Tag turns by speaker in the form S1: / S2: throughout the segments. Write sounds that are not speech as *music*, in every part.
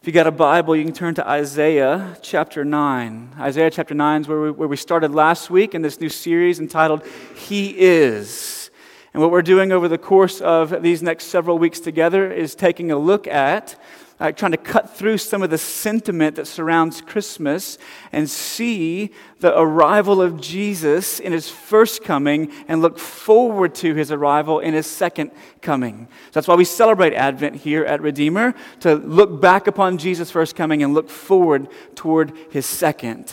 S1: If you got a Bible, you can turn to Isaiah chapter 9. Isaiah chapter 9 is where we, where we started last week in this new series entitled He Is. And what we're doing over the course of these next several weeks together is taking a look at uh, trying to cut through some of the sentiment that surrounds Christmas and see the arrival of Jesus in his first coming and look forward to his arrival in his second coming. So that's why we celebrate Advent here at Redeemer, to look back upon Jesus' first coming and look forward toward his second.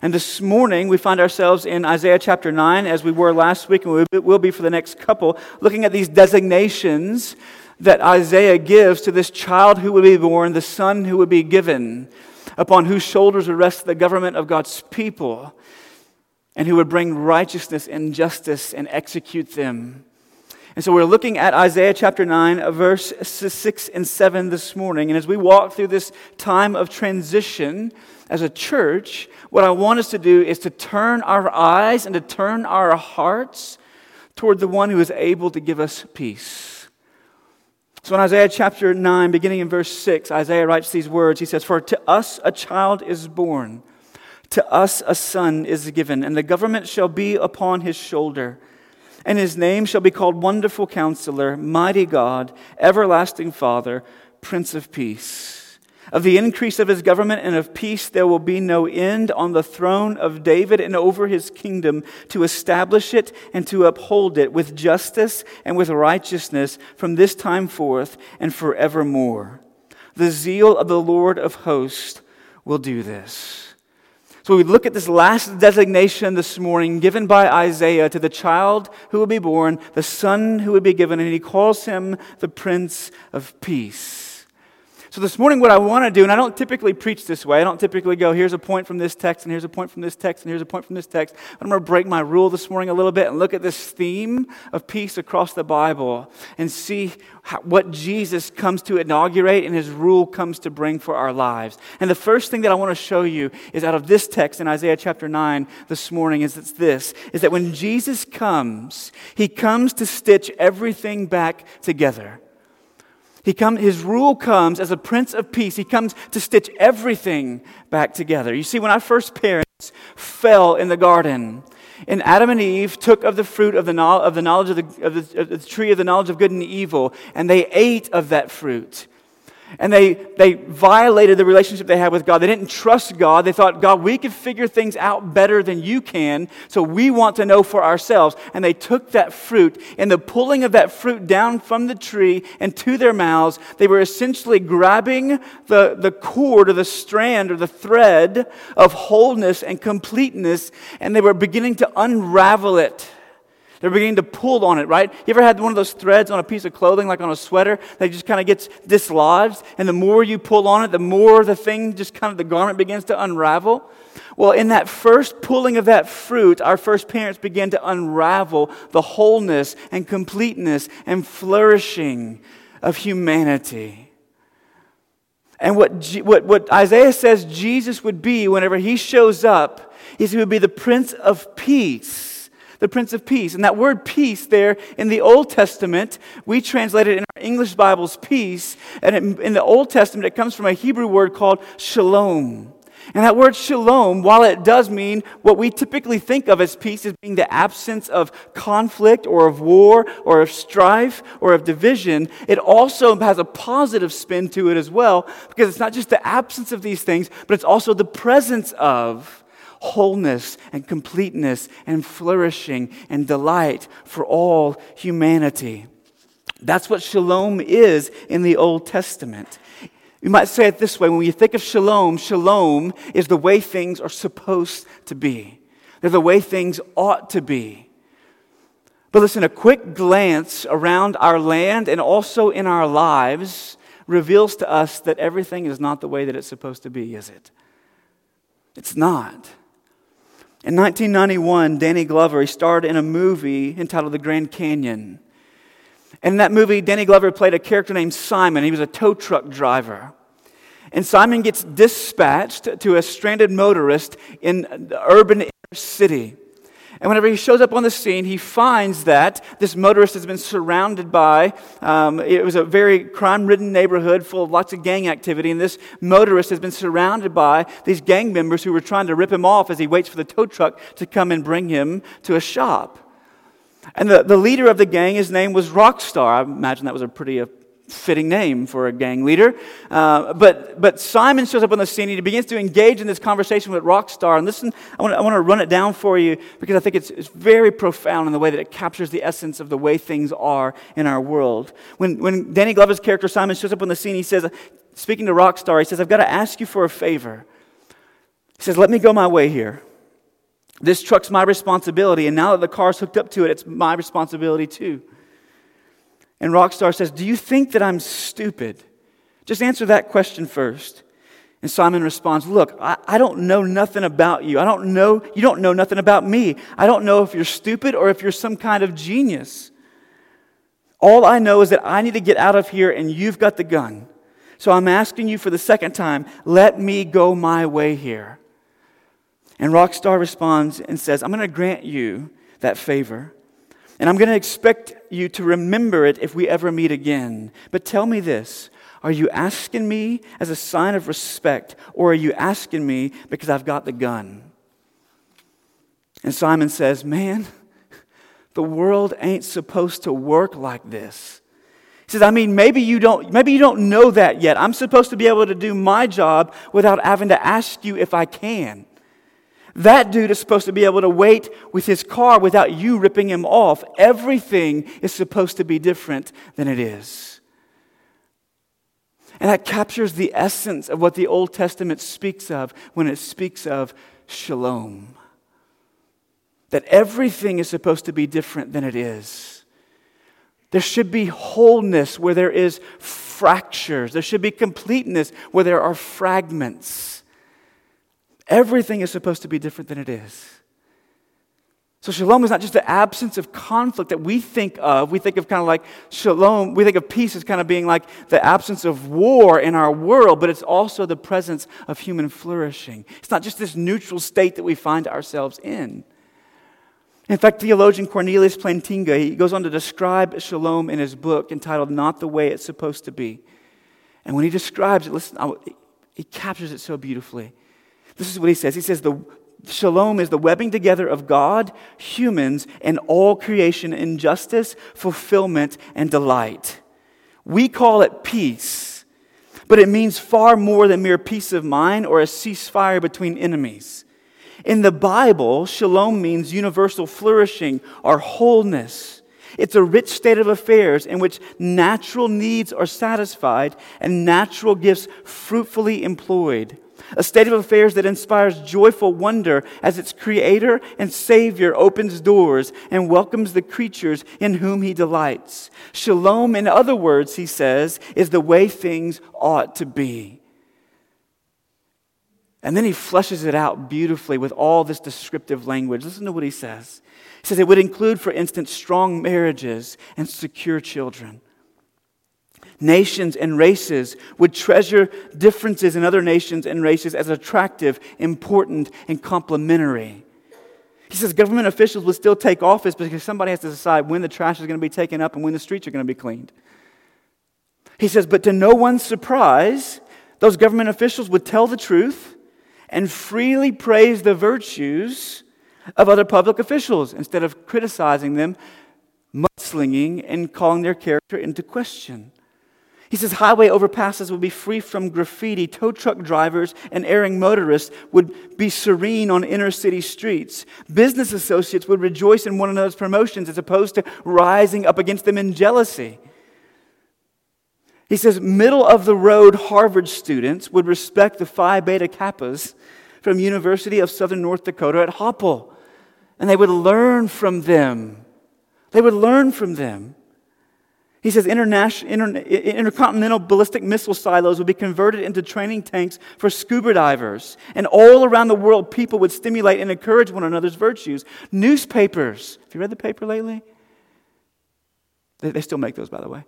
S1: And this morning, we find ourselves in Isaiah chapter 9, as we were last week, and we will be for the next couple, looking at these designations that Isaiah gives to this child who would be born, the son who would be given, upon whose shoulders would rest the government of God's people, and who would bring righteousness and justice and execute them. And so we're looking at Isaiah chapter 9, uh, verse 6 and 7 this morning. And as we walk through this time of transition as a church, what I want us to do is to turn our eyes and to turn our hearts toward the one who is able to give us peace. So in Isaiah chapter 9, beginning in verse 6, Isaiah writes these words. He says, For to us a child is born, to us a son is given, and the government shall be upon his shoulder. And his name shall be called Wonderful Counselor, Mighty God, Everlasting Father, Prince of Peace. Of the increase of his government and of peace, there will be no end on the throne of David and over his kingdom to establish it and to uphold it with justice and with righteousness from this time forth and forevermore. The zeal of the Lord of hosts will do this. So we look at this last designation this morning given by Isaiah to the child who will be born, the son who would be given, and he calls him the Prince of Peace. So, this morning, what I want to do, and I don't typically preach this way, I don't typically go, here's a point from this text, and here's a point from this text, and here's a point from this text. I'm going to break my rule this morning a little bit and look at this theme of peace across the Bible and see how, what Jesus comes to inaugurate and his rule comes to bring for our lives. And the first thing that I want to show you is out of this text in Isaiah chapter 9 this morning is it's this is that when Jesus comes, he comes to stitch everything back together. He come, his rule comes as a prince of peace. He comes to stitch everything back together. You see, when our first parents fell in the garden, and Adam and Eve took of the fruit of the, of the knowledge of the, of the, of the tree of the knowledge of good and evil, and they ate of that fruit and they, they violated the relationship they had with God. They didn't trust God. They thought, God, we can figure things out better than you can, so we want to know for ourselves. And they took that fruit, and the pulling of that fruit down from the tree and to their mouths, they were essentially grabbing the, the cord or the strand or the thread of wholeness and completeness, and they were beginning to unravel it. They're beginning to pull on it, right? You ever had one of those threads on a piece of clothing, like on a sweater, that just kind of gets dislodged? And the more you pull on it, the more the thing just kind of, the garment begins to unravel. Well, in that first pulling of that fruit, our first parents began to unravel the wholeness and completeness and flourishing of humanity. And what, what, what Isaiah says Jesus would be whenever he shows up is he would be the Prince of Peace the Prince of Peace. And that word peace there in the Old Testament, we translate it in our English Bibles peace. And in the Old Testament, it comes from a Hebrew word called shalom. And that word shalom, while it does mean what we typically think of as peace as being the absence of conflict or of war or of strife or of division, it also has a positive spin to it as well because it's not just the absence of these things, but it's also the presence of wholeness and completeness and flourishing and delight for all humanity. That's what shalom is in the Old Testament. You might say it this way when you think of shalom, shalom is the way things are supposed to be, they're the way things ought to be. But listen, a quick glance around our land and also in our lives reveals to us that everything is not the way that it's supposed to be, is it? It's not. In 1991, Danny Glover he starred in a movie entitled The Grand Canyon. And in that movie, Danny Glover played a character named Simon. He was a tow truck driver. And Simon gets dispatched to a stranded motorist in the urban city. And whenever he shows up on the scene, he finds that this motorist has been surrounded by, um, it was a very crime ridden neighborhood full of lots of gang activity. And this motorist has been surrounded by these gang members who were trying to rip him off as he waits for the tow truck to come and bring him to a shop. And the, the leader of the gang, his name was Rockstar. I imagine that was a pretty uh, fitting name for a gang leader. Uh, but, but Simon shows up on the scene. and He begins to engage in this conversation with Rockstar. And listen, I want, to, I want to run it down for you because I think it's, it's very profound in the way that it captures the essence of the way things are in our world. When, when Danny Glover's character Simon shows up on the scene, he says, speaking to Rockstar, he says, I've got to ask you for a favor. He says, Let me go my way here. This truck's my responsibility, and now that the car's hooked up to it, it's my responsibility too. And Rockstar says, Do you think that I'm stupid? Just answer that question first. And Simon responds, Look, I, I, don't know nothing about you. I don't know, you don't know nothing about me. I don't know if you're stupid or if you're some kind of genius. All I know is that I need to get out of here and you've got the gun. So I'm asking you for the second time, let me go my way here. And Rockstar responds and says, I'm going to grant you that favor. And I'm going to expect you to remember it if we ever meet again. But tell me this are you asking me as a sign of respect, or are you asking me because I've got the gun? And Simon says, Man, the world ain't supposed to work like this. He says, I mean, maybe you don't, maybe you don't know that yet. I'm supposed to be able to do my job without having to ask you if I can. That dude is supposed to be able to wait with his car without you ripping him off. Everything is supposed to be different than it is. And that captures the essence of what the Old Testament speaks of when it speaks of shalom. That everything is supposed to be different than it is. There should be wholeness where there is fractures. There should be completeness where there are fragments. Everything is supposed to be different than it is. So, shalom is not just the absence of conflict that we think of. We think of kind of like shalom, we think of peace as kind of being like the absence of war in our world, but it's also the presence of human flourishing. It's not just this neutral state that we find ourselves in. In fact, theologian Cornelius Plantinga, he goes on to describe shalom in his book entitled Not the Way It's Supposed to Be. And when he describes it, listen, he captures it so beautifully. This is what he says. He says, the shalom is the webbing together of God, humans, and all creation in justice, fulfillment, and delight. We call it peace, but it means far more than mere peace of mind or a ceasefire between enemies. In the Bible, shalom means universal flourishing or wholeness. It's a rich state of affairs in which natural needs are satisfied and natural gifts fruitfully employed a state of affairs that inspires joyful wonder as its creator and savior opens doors and welcomes the creatures in whom he delights. Shalom, in other words, he says, is the way things ought to be. And then he fleshes it out beautifully with all this descriptive language. Listen to what he says. He says it would include, for instance, strong marriages and secure children nations and races would treasure differences in other nations and races as attractive, important, and complementary. He says government officials would still take office because somebody has to decide when the trash is going to be taken up and when the streets are going to be cleaned. He says, but to no one's surprise, those government officials would tell the truth and freely praise the virtues of other public officials instead of criticizing them, mudslinging, and calling their character into question. He says highway overpasses would be free from graffiti. Tow truck drivers and erring motorists would be serene on inner city streets. Business associates would rejoice in one another's promotions as opposed to rising up against them in jealousy. He says middle of the road Harvard students would respect the Phi Beta Kappas from University of Southern North Dakota at Hoople, and they would learn from them. They would learn from them. He says inter- intercontinental ballistic missile silos would be converted into training tanks for scuba divers. And all around the world, people would stimulate and encourage one another's virtues. Newspapers. Have you read the paper lately? They, they still make those, by the way.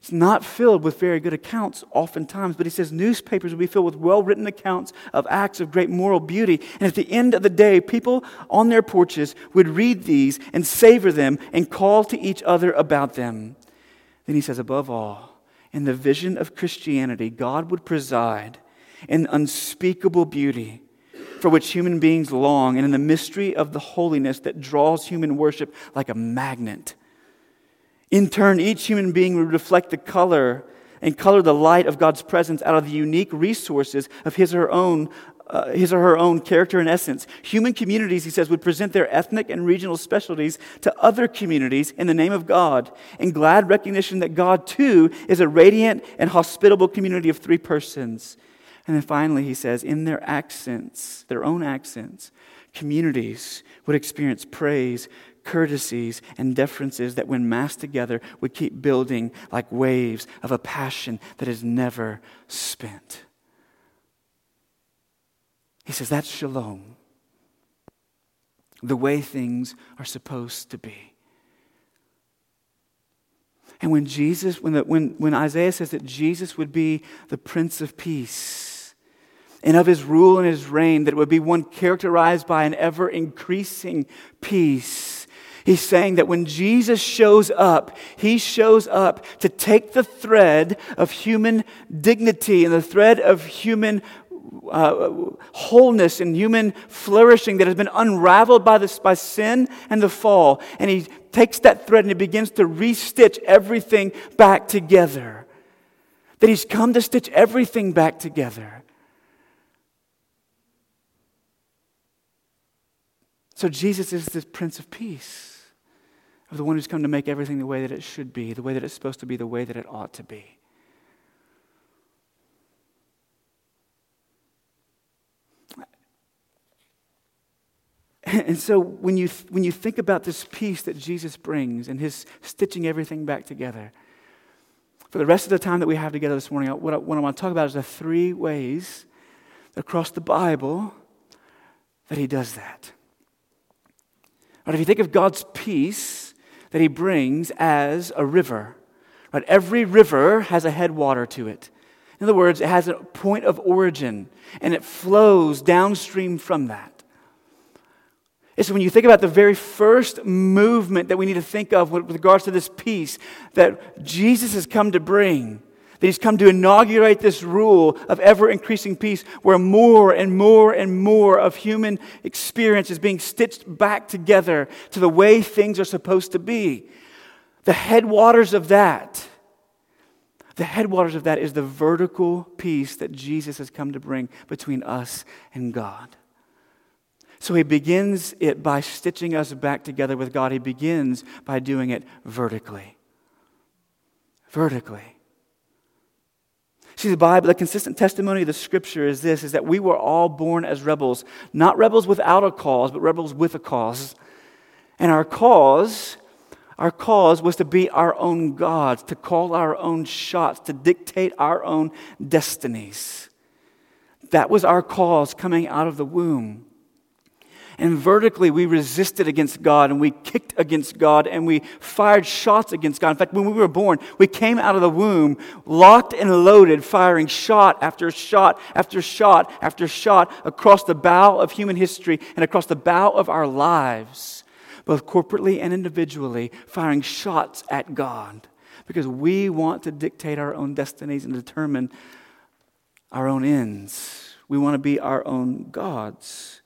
S1: It's not filled with very good accounts oftentimes, but he says newspapers will be filled with well written accounts of acts of great moral beauty. And at the end of the day, people on their porches would read these and savor them and call to each other about them. Then he says, above all, in the vision of Christianity, God would preside in unspeakable beauty for which human beings long, and in the mystery of the holiness that draws human worship like a magnet in turn, each human being would reflect the color and color the light of God's presence out of the unique resources of his or her own, uh, his or her own character and essence. Human communities, he says, would present their ethnic and regional specialties to other communities in the name of God, in glad recognition that God too is a radiant and hospitable community of three persons. And then finally, he says, in their accents, their own accents, communities would experience praise, courtesies, and deferences that, when massed together, would keep building like waves of a passion that is never spent. He says that's shalom, the way things are supposed to be. And when Jesus, when, the, when, when Isaiah says that Jesus would be the Prince of Peace, and of his rule and his reign, that it would be one characterized by an ever increasing peace He's saying that when Jesus shows up, he shows up to take the thread of human dignity and the thread of human uh, wholeness and human flourishing that has been unraveled by, this, by sin and the fall, and he takes that thread and he begins to restitch everything back together. That he's come to stitch everything back together. So Jesus is the Prince of Peace of the one who's come to make everything the way that it should be, the way that it's supposed to be, the way that it ought to be. And so when you, when you think about this peace that Jesus brings and his stitching everything back together, for the rest of the time that we have together this morning, what I, what I want to talk about is the three ways across the Bible that he does that. But if you think of God's peace, that he brings as a river. Right? Every river has a headwater to it. In other words, it has a point of origin and it flows downstream from that. And so when you think about the very first movement that we need to think of with regards to this peace that Jesus has come to bring, that he's come to inaugurate this rule of ever increasing peace where more and more and more of human experience is being stitched back together to the way things are supposed to be. The headwaters of that, the headwaters of that is the vertical peace that Jesus has come to bring between us and God. So he begins it by stitching us back together with God. He begins by doing it vertically. Vertically. See, the Bible, the consistent testimony of the scripture is this is that we were all born as rebels, not rebels without a cause, but rebels with a cause. And our cause, our cause was to be our own gods, to call our own shots, to dictate our own destinies. That was our cause coming out of the womb. And vertically, we resisted against God and we kicked against God and we fired shots against God. In fact, when we were born, we came out of the womb locked and loaded, firing shot after shot after shot after shot across the bow of human history and across the bow of our lives, both corporately and individually, firing shots at God because we want to dictate our own destinies and determine our own ends. We want to be our own gods.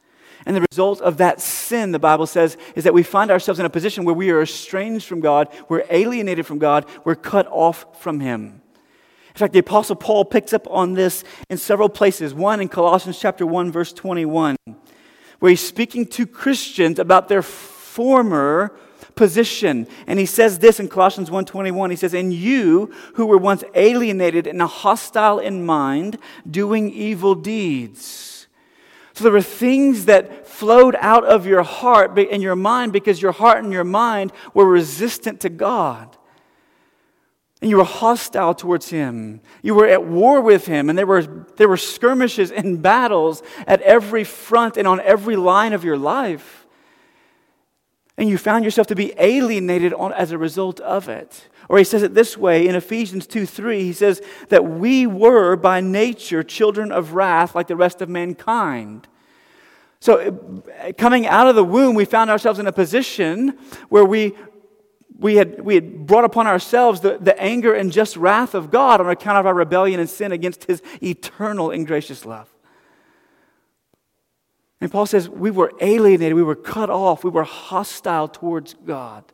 S1: And the result of that sin, the Bible says, is that we find ourselves in a position where we are estranged from God, we're alienated from God, we're cut off from Him. In fact, the Apostle Paul picks up on this in several places. One in Colossians chapter 1, verse 21, where he's speaking to Christians about their former position. And he says this in Colossians 1:21. He says, "And you who were once alienated and hostile in mind, doing evil deeds." So there were things that flowed out of your heart and your mind because your heart and your mind were resistant to God. And you were hostile towards him. You were at war with him, and there were, there were skirmishes and battles at every front and on every line of your life. And you found yourself to be alienated on, as a result of it. Or he says it this way in Ephesians 2 3, he says that we were by nature children of wrath like the rest of mankind. So, coming out of the womb, we found ourselves in a position where we, we, had, we had brought upon ourselves the, the anger and just wrath of God on account of our rebellion and sin against his eternal and gracious love. And Paul says we were alienated, we were cut off, we were hostile towards God.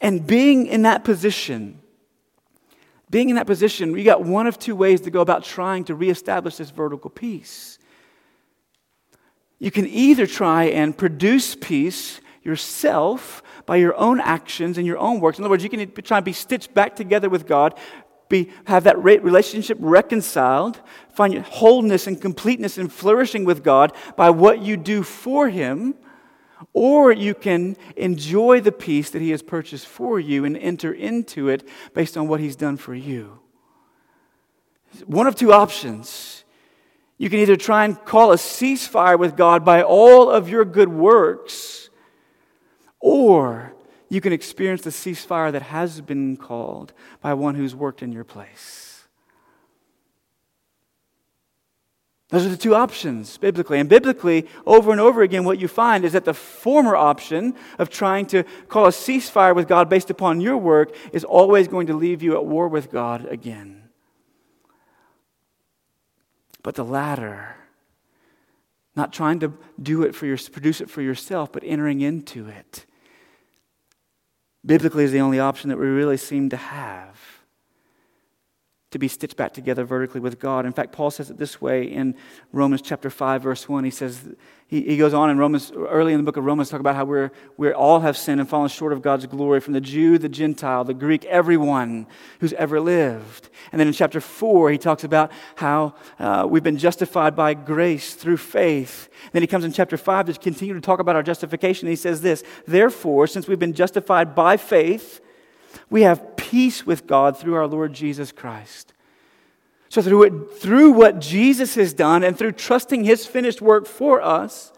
S1: And being in that position, being in that position, you got one of two ways to go about trying to reestablish this vertical peace. You can either try and produce peace yourself by your own actions and your own works. In other words, you can try and be stitched back together with God, be, have that relationship reconciled, find your wholeness and completeness and flourishing with God by what you do for Him or you can enjoy the peace that He has purchased for you and enter into it based on what He's done for you. One of two options. You can either try and call a ceasefire with God by all of your good works, or you can experience the ceasefire that has been called by one who's worked in your place. Those are the two options biblically. And biblically, over and over again, what you find is that the former option of trying to call a ceasefire with God based upon your work is always going to leave you at war with God again. But the latter, not trying to do it for your, produce it for yourself, but entering into it, biblically is the only option that we really seem to have to be stitched back together vertically with God. In fact, Paul says it this way in Romans chapter 5, verse 1. He says, he, he goes on in Romans, early in the book of Romans, talk about how we're, we all have sinned and fallen short of God's glory from the Jew, the Gentile, the Greek, everyone who's ever lived. And then in chapter 4, he talks about how uh, we've been justified by grace through faith. Then he comes in chapter 5 to continue to talk about our justification. He says this Therefore, since we've been justified by faith, we have peace with God through our Lord Jesus Christ. So, through, it, through what Jesus has done and through trusting his finished work for us,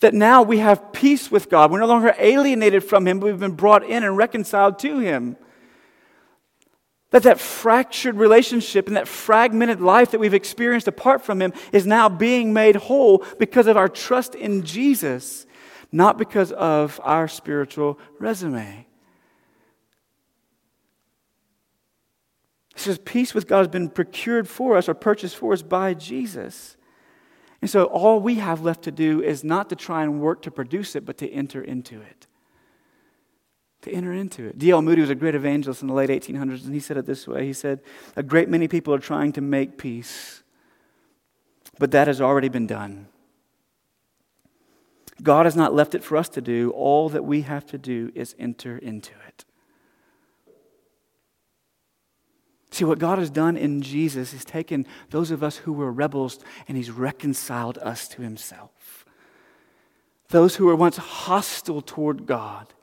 S1: that now we have peace with God. We're no longer alienated from him, but we've been brought in and reconciled to him. That that fractured relationship and that fragmented life that we've experienced apart from him is now being made whole because of our trust in Jesus, not because of our spiritual resume. He says, Peace with God has been procured for us or purchased for us by Jesus. And so all we have left to do is not to try and work to produce it, but to enter into it. To enter into it. D.L. Moody was a great evangelist in the late 1800s, and he said it this way He said, A great many people are trying to make peace, but that has already been done. God has not left it for us to do. All that we have to do is enter into it. See, what God has done in Jesus is taken those of us who were rebels and He's reconciled us to Himself. Those who were once hostile toward God.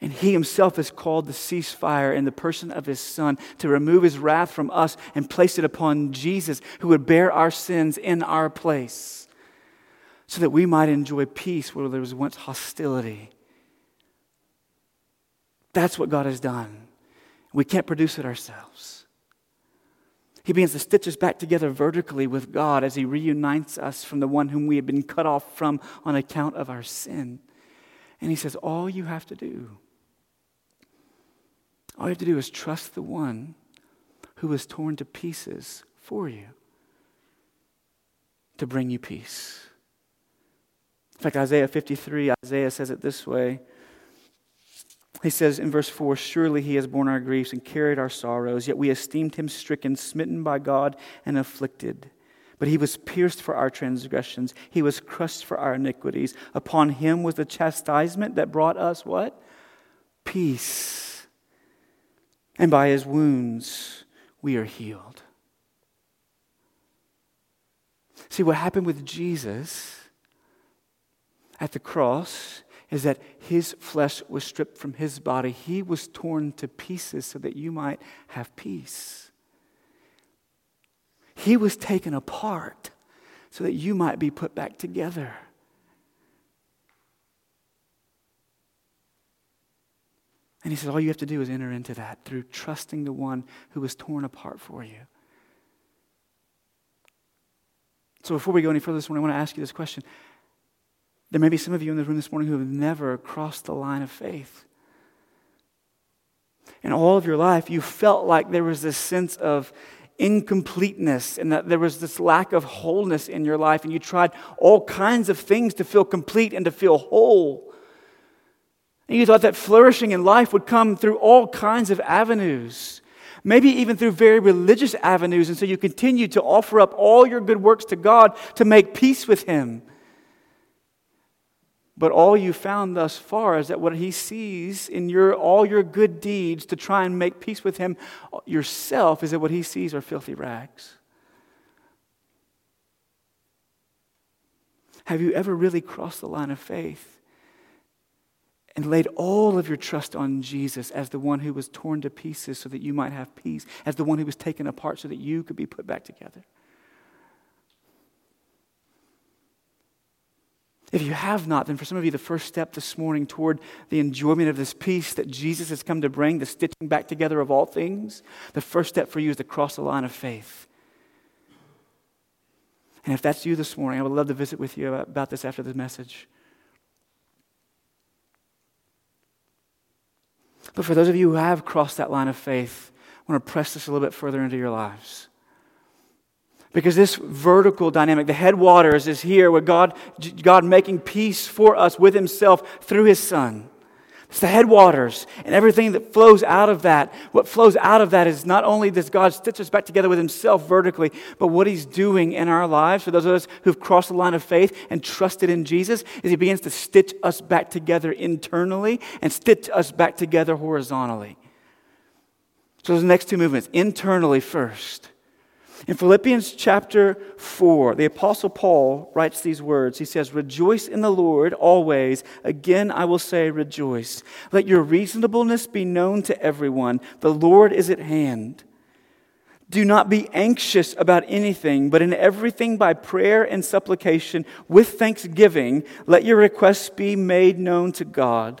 S1: And He Himself has called the ceasefire in the person of His Son to remove His wrath from us and place it upon Jesus, who would bear our sins in our place, so that we might enjoy peace where there was once hostility. That's what God has done. We can't produce it ourselves. He begins to stitch us back together vertically with God as He reunites us from the one whom we have been cut off from on account of our sin. And He says, All you have to do, all you have to do is trust the one who was torn to pieces for you to bring you peace. In fact, Isaiah 53, Isaiah says it this way he says in verse 4 Surely he has borne our griefs and carried our sorrows, yet we esteemed him stricken, smitten by God, and afflicted. But he was pierced for our transgressions, he was crushed for our iniquities. Upon him was the chastisement that brought us what? Peace. And by his wounds we are healed. See, what happened with Jesus at the cross is that his flesh was stripped from his body. He was torn to pieces so that you might have peace. He was taken apart so that you might be put back together. And he says, all you have to do is enter into that through trusting the one who was torn apart for you. So before we go any further this morning, I want to ask you this question. There may be some of you in the room this morning who have never crossed the line of faith. In all of your life, you felt like there was this sense of incompleteness and that there was this lack of wholeness in your life, and you tried all kinds of things to feel complete and to feel whole. And you thought that flourishing in life would come through all kinds of avenues maybe even through very religious avenues. And so you continue to offer up all your good works to God to make peace with Him. But all you found thus far is that what He sees in your, all your good deeds to try and make peace with Him yourself is that what He sees are filthy rags. Have you ever really crossed the line of faith? and laid all of your trust on Jesus as the one who was torn to pieces so that you might have peace, as the one who was taken apart so that you could be put back together. If you have not, then for some of you, the first step this morning toward the enjoyment of this peace that Jesus has come to bring, the stitching back together of all things, the first step for you is to cross the line of faith. And if that's you this morning, I would love to visit with you about this after the message. But for those of you who have crossed that line of faith, I want to press this a little bit further into your lives. Because this vertical dynamic, the headwaters, is here with God, God making peace for us with Himself through His Son. It's the headwaters and everything that flows out of that. What flows out of that is not only does God stitch us back together with Himself vertically, but what He's doing in our lives, for those of us who've crossed the line of faith and trusted in Jesus, is He begins to stitch us back together internally and stitch us back together horizontally. So those next two movements internally first. In Philippians chapter 4, the Apostle Paul writes these words. He says, Rejoice in the Lord always. Again, I will say, rejoice. Let your reasonableness be known to everyone. The Lord is at hand. Do not be anxious about anything, but in everything by prayer and supplication with thanksgiving, let your requests be made known to God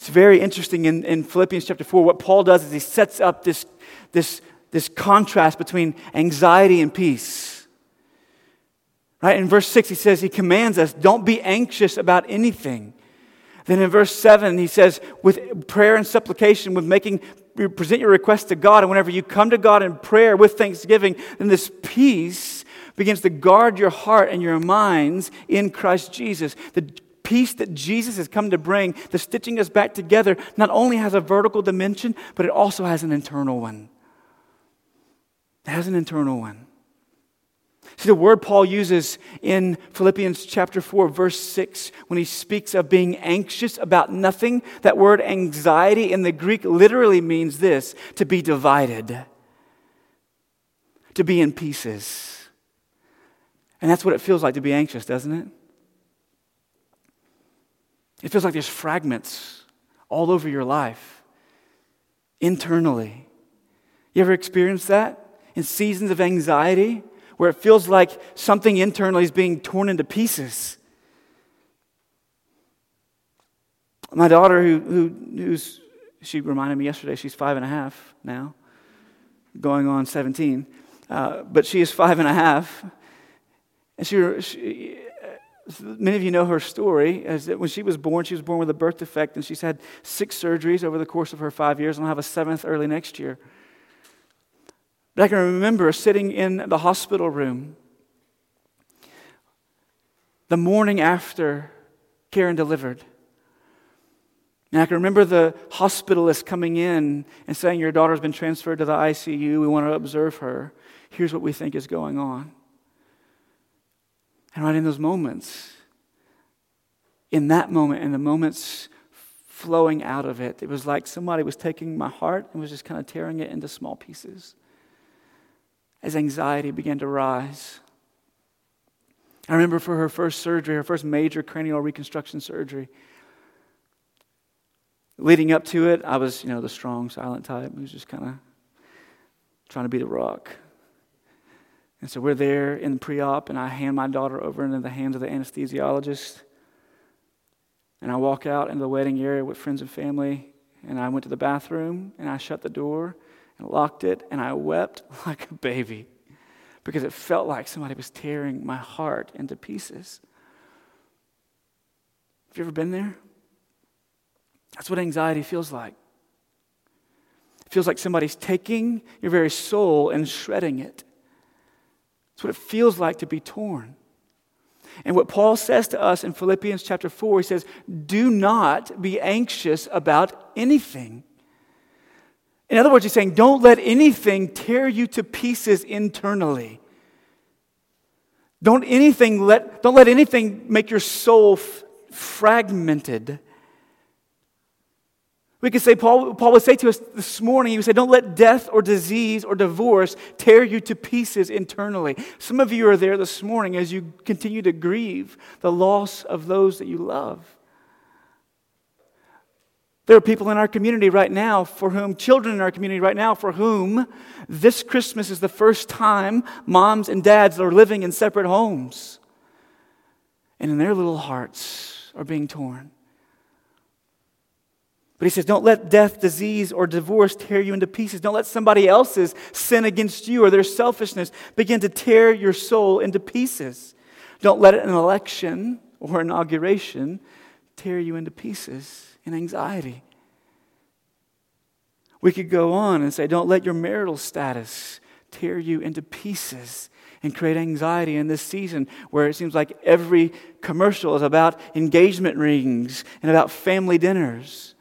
S1: It's very interesting in, in Philippians chapter 4. What Paul does is he sets up this, this, this contrast between anxiety and peace. Right? In verse 6, he says, he commands us, don't be anxious about anything. Then in verse 7, he says, with prayer and supplication, with making, present your request to God, and whenever you come to God in prayer with thanksgiving, then this peace begins to guard your heart and your minds in Christ Jesus. The peace that Jesus has come to bring, the stitching us back together, not only has a vertical dimension, but it also has an internal one. It has an internal one. See, the word Paul uses in Philippians chapter 4, verse 6, when he speaks of being anxious about nothing, that word anxiety in the Greek literally means this to be divided, to be in pieces. And that's what it feels like to be anxious, doesn't it? It feels like there's fragments all over your life internally. You ever experienced that in seasons of anxiety where it feels like something internally is being torn into pieces? My daughter, who, who, who's, she reminded me yesterday, she's five and a half now, going on 17, uh, but she is five and a half. And she, she many of you know her story is that when she was born, she was born with a birth defect, and she's had six surgeries over the course of her five years, and will have a seventh early next year. But I can remember sitting in the hospital room the morning after Karen delivered. And I can remember the hospitalist coming in and saying, Your daughter's been transferred to the ICU. We want to observe her. Here's what we think is going on. And right in those moments, in that moment, in the moments flowing out of it. It was like somebody was taking my heart and was just kind of tearing it into small pieces. As anxiety began to rise, I remember for her first surgery, her first major cranial reconstruction surgery, leading up to it, I was, you know, the strong, silent type who's just kind of trying to be the rock. And so we're there in pre op, and I hand my daughter over into the hands of the anesthesiologist. And I walk out into the waiting area with friends and family, and I went to the bathroom, and I shut the door and locked it, and I wept *laughs* like a baby because it felt like somebody was tearing my heart into pieces. Have you ever been there? That's what anxiety feels like. It feels like somebody's taking your very soul and shredding it. It's what it feels like to be torn. And what Paul says to us in Philippians chapter 4, he says, Do not be anxious about anything. In other words, he's saying, Don't let anything tear you to pieces internally. Don't, anything let, don't let anything make your soul f- fragmented. We could say, Paul, Paul would say to us this morning, he would say, Don't let death or disease or divorce tear you to pieces internally. Some of you are there this morning as you continue to grieve the loss of those that you love. There are people in our community right now for whom, children in our community right now, for whom this Christmas is the first time moms and dads are living in separate homes. And in their little hearts are being torn. But he says, don't let death, disease, or divorce tear you into pieces. Don't let somebody else's sin against you or their selfishness begin to tear your soul into pieces. Don't let an election or inauguration tear you into pieces in anxiety. We could go on and say, don't let your marital status tear you into pieces and create anxiety in this season where it seems like every commercial is about engagement rings and about family dinners.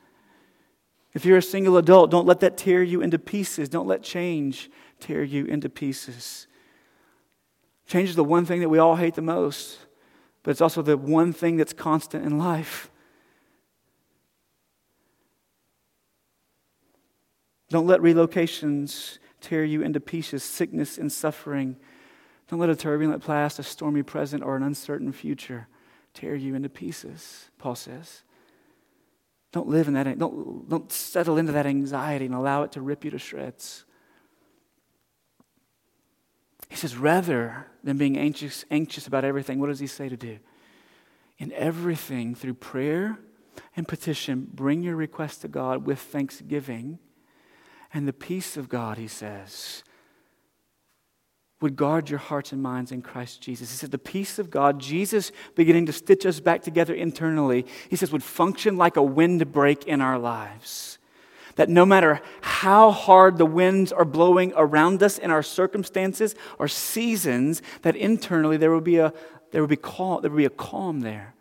S1: If you're a single adult, don't let that tear you into pieces. Don't let change tear you into pieces. Change is the one thing that we all hate the most, but it's also the one thing that's constant in life. Don't let relocations tear you into pieces, sickness and suffering. Don't let a turbulent past, a stormy present, or an uncertain future tear you into pieces, Paul says. Don't live in that, don't, don't settle into that anxiety and allow it to rip you to shreds. He says, rather than being anxious, anxious about everything, what does he say to do? In everything, through prayer and petition, bring your request to God with thanksgiving. And the peace of God, he says, would guard your hearts and minds in Christ Jesus. He said, The peace of God, Jesus beginning to stitch us back together internally, he says, would function like a windbreak in our lives. That no matter how hard the winds are blowing around us in our circumstances or seasons, that internally there will be a, there will be, calm, there will be a calm there.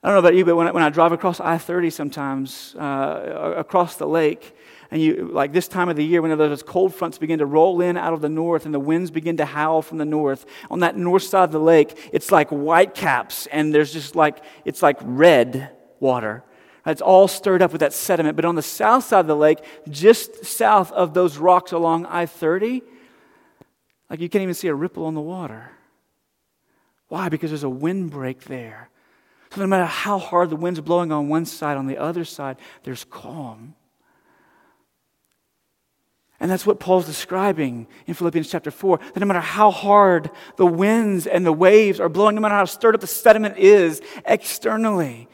S1: I don't know about you, but when I, when I drive across I 30 sometimes, uh, across the lake, and you like this time of the year when those cold fronts begin to roll in out of the north and the winds begin to howl from the north on that north side of the lake it's like white caps and there's just like it's like red water. It's all stirred up with that sediment. But on the south side of the lake just south of those rocks along i-30 like you can't even see a ripple on the water. Why? Because there's a windbreak there. So no matter how hard the wind's blowing on one side on the other side there's calm and that's what Paul's describing in Philippians chapter 4 that no matter how hard the winds and the waves are blowing, no matter how stirred up the sediment is externally,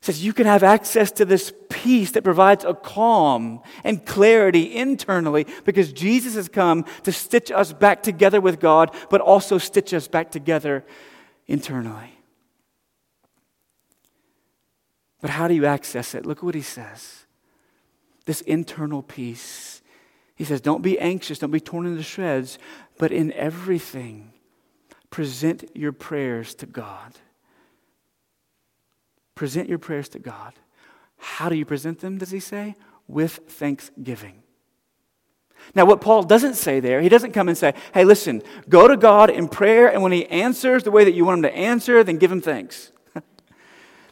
S1: says you can have access to this peace that provides a calm and clarity internally because Jesus has come to stitch us back together with God, but also stitch us back together internally. But how do you access it? Look what he says this internal peace he says, Don't be anxious, don't be torn into shreds, but in everything, present your prayers to God. Present your prayers to God. How do you present them, does he say? With thanksgiving. Now, what Paul doesn't say there, he doesn't come and say, hey, listen, go to God in prayer, and when he answers the way that you want him to answer, then give him thanks. *laughs*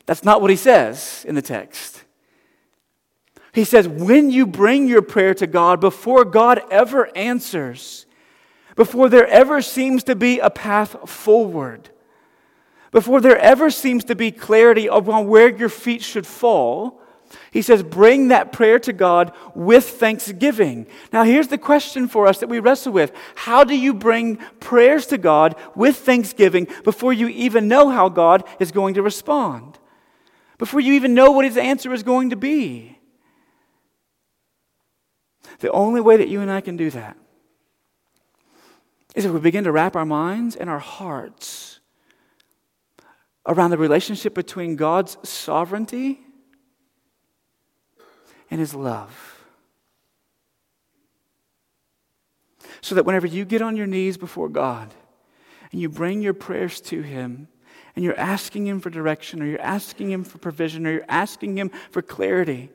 S1: That's not what he says in the text. He says, when you bring your prayer to God before God ever answers, before there ever seems to be a path forward, before there ever seems to be clarity upon where your feet should fall, he says, bring that prayer to God with thanksgiving. Now, here's the question for us that we wrestle with How do you bring prayers to God with thanksgiving before you even know how God is going to respond? Before you even know what his answer is going to be? The only way that you and I can do that is if we begin to wrap our minds and our hearts around the relationship between God's sovereignty and His love. So that whenever you get on your knees before God and you bring your prayers to Him, and you're asking Him for direction, or you're asking Him for provision, or you're asking Him for clarity,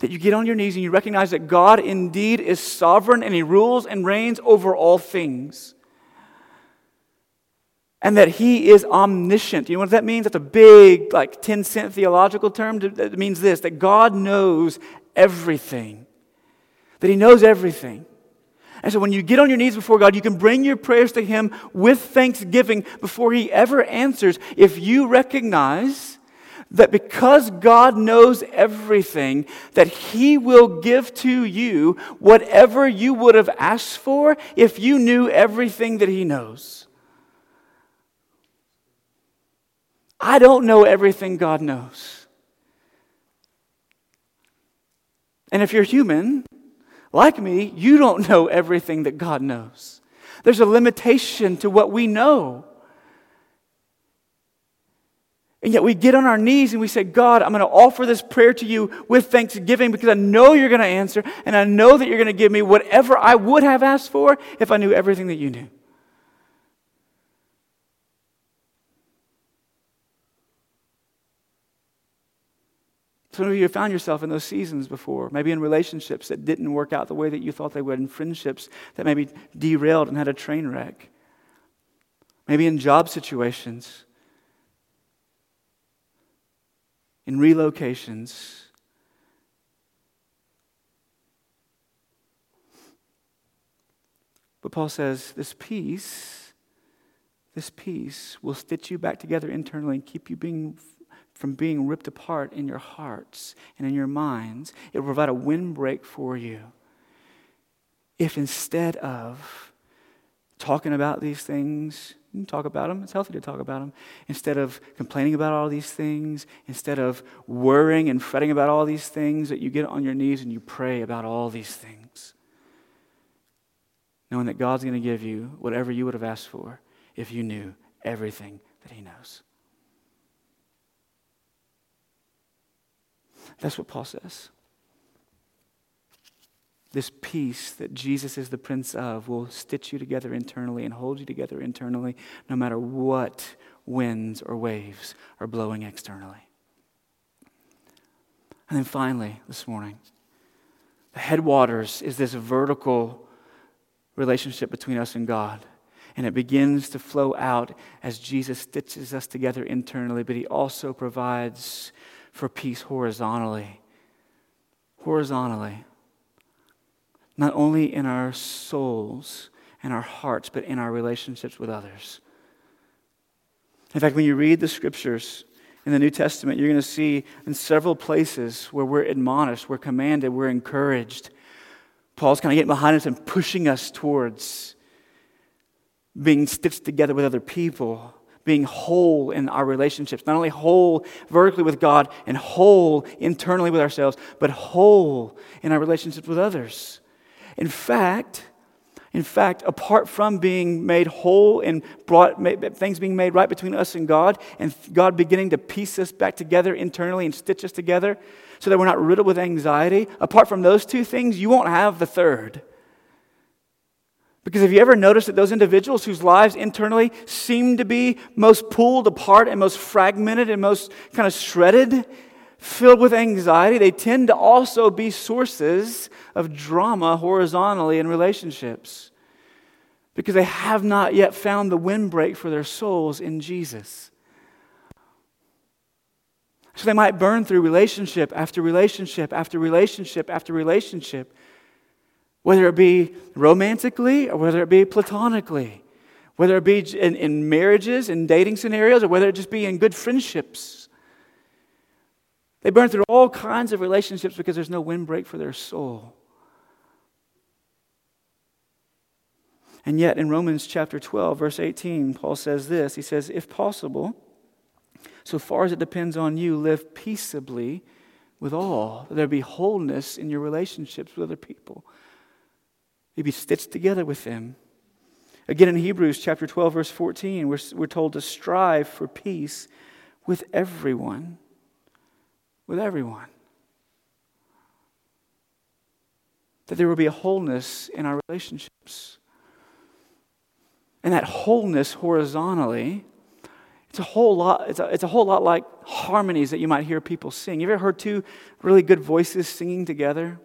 S1: that you get on your knees and you recognize that God indeed is sovereign and He rules and reigns over all things. And that He is omniscient. You know what that means? That's a big, like, 10 cent theological term. It means this that God knows everything, that He knows everything. And so when you get on your knees before God, you can bring your prayers to Him with thanksgiving before He ever answers if you recognize that because God knows everything, that He will give to you whatever you would have asked for if you knew everything that He knows. I don't know everything God knows. And if you're human, like me, you don't *laughs* know everything that God knows. There's a limitation to what we know. And yet we get on our knees and we say, God, I'm going to offer this prayer to you with thanksgiving because I know you're going to answer and I know that you're going to give me whatever I would have asked for if I knew everything that you knew. Some of you have found yourself in those seasons before, maybe in relationships that didn't work out the way that you thought they would, in friendships that maybe derailed and had a train wreck, maybe in job situations in relocations. But Paul says this peace, this peace will stitch you back together internally and keep you being from being ripped apart in your hearts and in your minds. It will provide a windbreak for you. If instead of talking about these things, you can talk about them. It's healthy to talk about them. Instead of complaining about all these things, instead of worrying and fretting about all these things, that you get on your knees and you pray about all these things. Knowing that God's going to give you whatever you would have asked for if you knew everything that He knows. That's what Paul says. This peace that Jesus is the Prince of will stitch you together internally and hold you together internally no matter what winds or waves are blowing externally. And then finally, this morning, the headwaters is this vertical relationship between us and God. And it begins to flow out as Jesus stitches us together internally, but He also provides for peace horizontally. Horizontally not only in our souls and our hearts, but in our relationships with others. In fact, when you read the scriptures in the New Testament, you're going to see in several places where we're admonished, we're commanded, we're encouraged. Paul's kind of getting behind us and pushing us towards being stitched together with other people, being whole in our relationships. Not only whole vertically with God and whole internally with ourselves, but whole in our relationships with others. In fact, in fact, apart from being made whole and brought things being made right between us and God, and God beginning to piece us back together internally and stitch us together so that we're not riddled with anxiety, apart from those two things, you won't have the third. Because have you ever noticed that those individuals whose lives internally seem to be most pulled apart and most fragmented and most kind of shredded filled with anxiety, they tend to also be sources of drama horizontally in relationships because they have not yet found the windbreak for their souls in Jesus. So they might burn through relationship after relationship after relationship after relationship, whether it be romantically or whether it be platonically, whether it be in, in marriages in dating scenarios or whether it just be in good friendships. They burn through all kinds of relationships because there's no windbreak for their soul. And yet, in Romans chapter 12, verse 18, Paul says this He says, If possible, so far as it depends on you, live peaceably with all. that There be wholeness in your relationships with other people. You be stitched together with them. Again, in Hebrews chapter 12, verse 14, we're, we're told to strive for peace with everyone. With everyone. That there will be a wholeness in our relationships. And that wholeness horizontally, it's a whole lot, it's a, it's a whole lot like harmonies that you might hear people sing. You ever heard two really good voices singing together?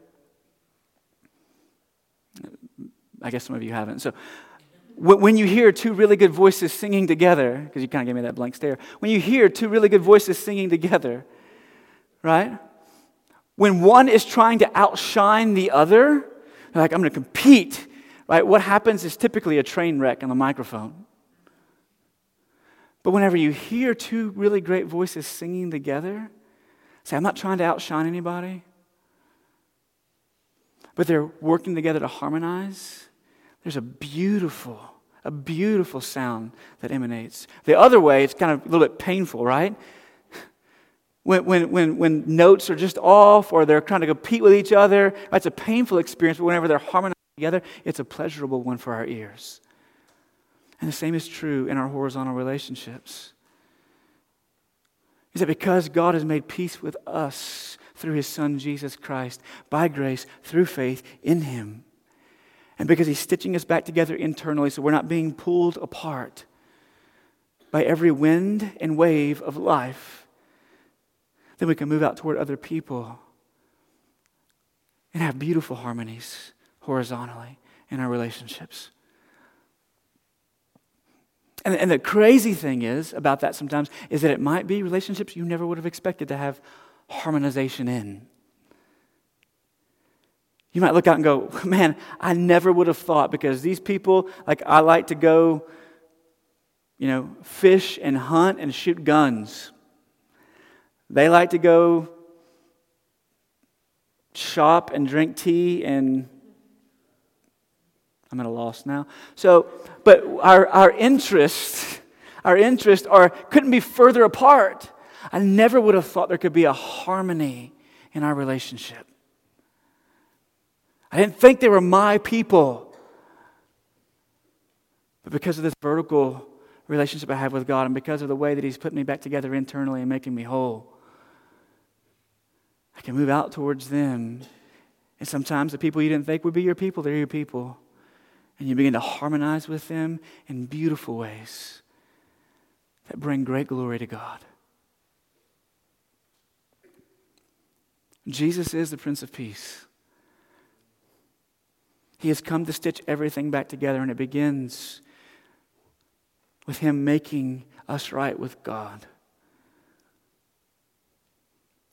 S1: I guess some of you haven't. So when you hear two really good voices singing together, because you kind of gave me that blank stare, when you hear two really good voices singing together, right? When one is trying to outshine the other, like, I'm going to compete Right? What happens is typically a train wreck on the microphone. But whenever you hear two really great voices singing together, say, I'm not trying to outshine anybody, but they're working together to harmonize, there's a beautiful, a beautiful sound that emanates. The other way, it's kind of a little bit painful, right? When, when, when, when notes are just off or they're trying to compete with each other, it's a painful experience, but whenever they're harmonized together, it's a pleasurable one for our ears. And the same is true in our horizontal relationships. Is that because God has made peace with us through his Son, Jesus Christ, by grace, through faith in him, and because he's stitching us back together internally so we're not being pulled apart by every wind and wave of life, then we can move out toward other people and have beautiful harmonies horizontally in our relationships. And, and the crazy thing is about that sometimes is that it might be relationships you never would have expected to have harmonization in. You might look out and go, man, I never would have thought because these people, like, I like to go, you know, fish and hunt and shoot guns. They like to go shop and drink tea and I'm at a loss now. So, but our, our interests, our interests are couldn't be further apart. I never would have thought there could be a harmony in our relationship. I didn't think they were my people. But because of this vertical relationship I have with God and because of the way that He's put me back together internally and making me whole, I can move out towards them. And sometimes the people you didn't think would be your people, they're your people and you begin to harmonize with them in beautiful ways that bring great glory to God. Jesus is the Prince of Peace. He has come to stitch everything back together, and it begins with Him making us right with God.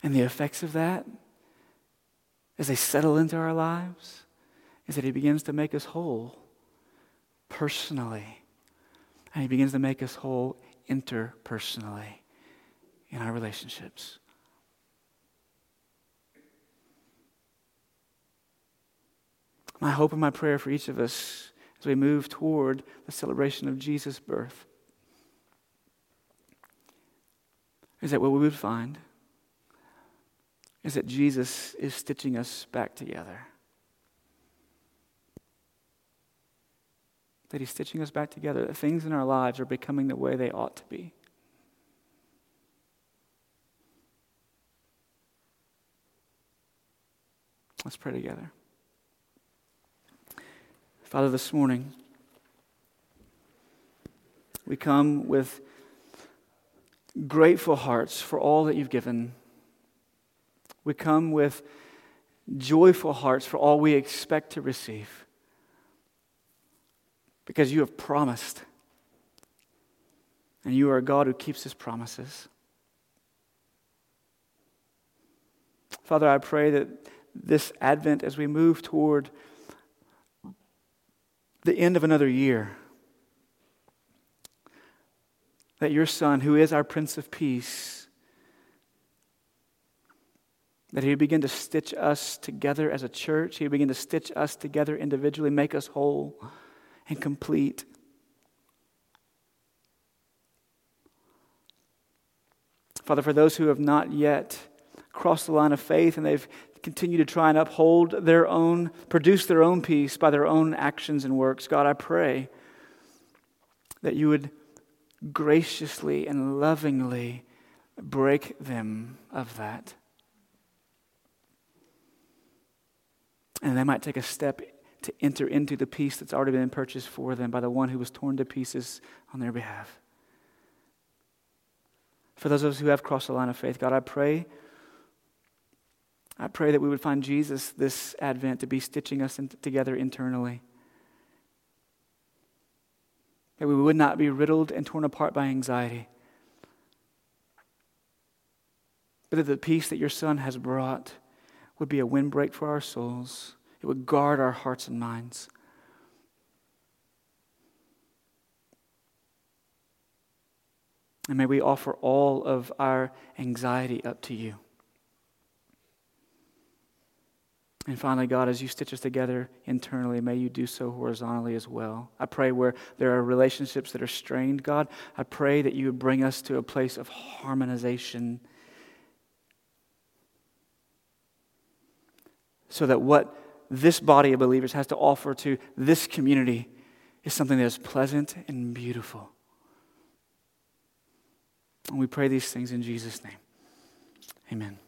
S1: And the effects of that, as they settle into our lives, is that He begins to make us whole personally. And He begins to make us whole interpersonally in our relationships. My hope and my prayer for each of us as we move toward the celebration of Jesus' birth is that what we would find is that Jesus is stitching us back together. that He's stitching us back together, that things in our lives are becoming the way they ought to be. Let's pray together. Father, this morning, we come with grateful hearts for all that you've given. We come with joyful hearts for all we expect to receive because you have promised. And you are a God who keeps his promises. Father, I pray that this Advent, as we move toward the end of another year, that your Son, who is our Prince of Peace, that he would begin to stitch us together as a church. He would begin to stitch us together individually, make us whole and complete. Father, for those who have not yet crossed the line of faith and they've continued to try and uphold their own, produce their own peace by their own actions and works, God, I pray that you would graciously and lovingly break them of that. And they might take a step to enter into the peace that's already been purchased for them by the one who was torn to pieces on their behalf. For those of us who have crossed the line of faith, God, I pray. I pray that we would find Jesus this Advent to be stitching us in, together internally. That we would not be riddled and torn apart by anxiety. But that the peace that your Son has brought would be a windbreak for our souls. It would guard our hearts and minds. And may we offer all of our anxiety up to you. And finally, God, as you stitch us together internally, may you do so horizontally as well. I pray where there are relationships that are strained, God, I pray that you would bring us to a place of harmonization so that what this body of believers has to offer to this community is something that is pleasant and beautiful. And we pray these things in Jesus' name. Amen.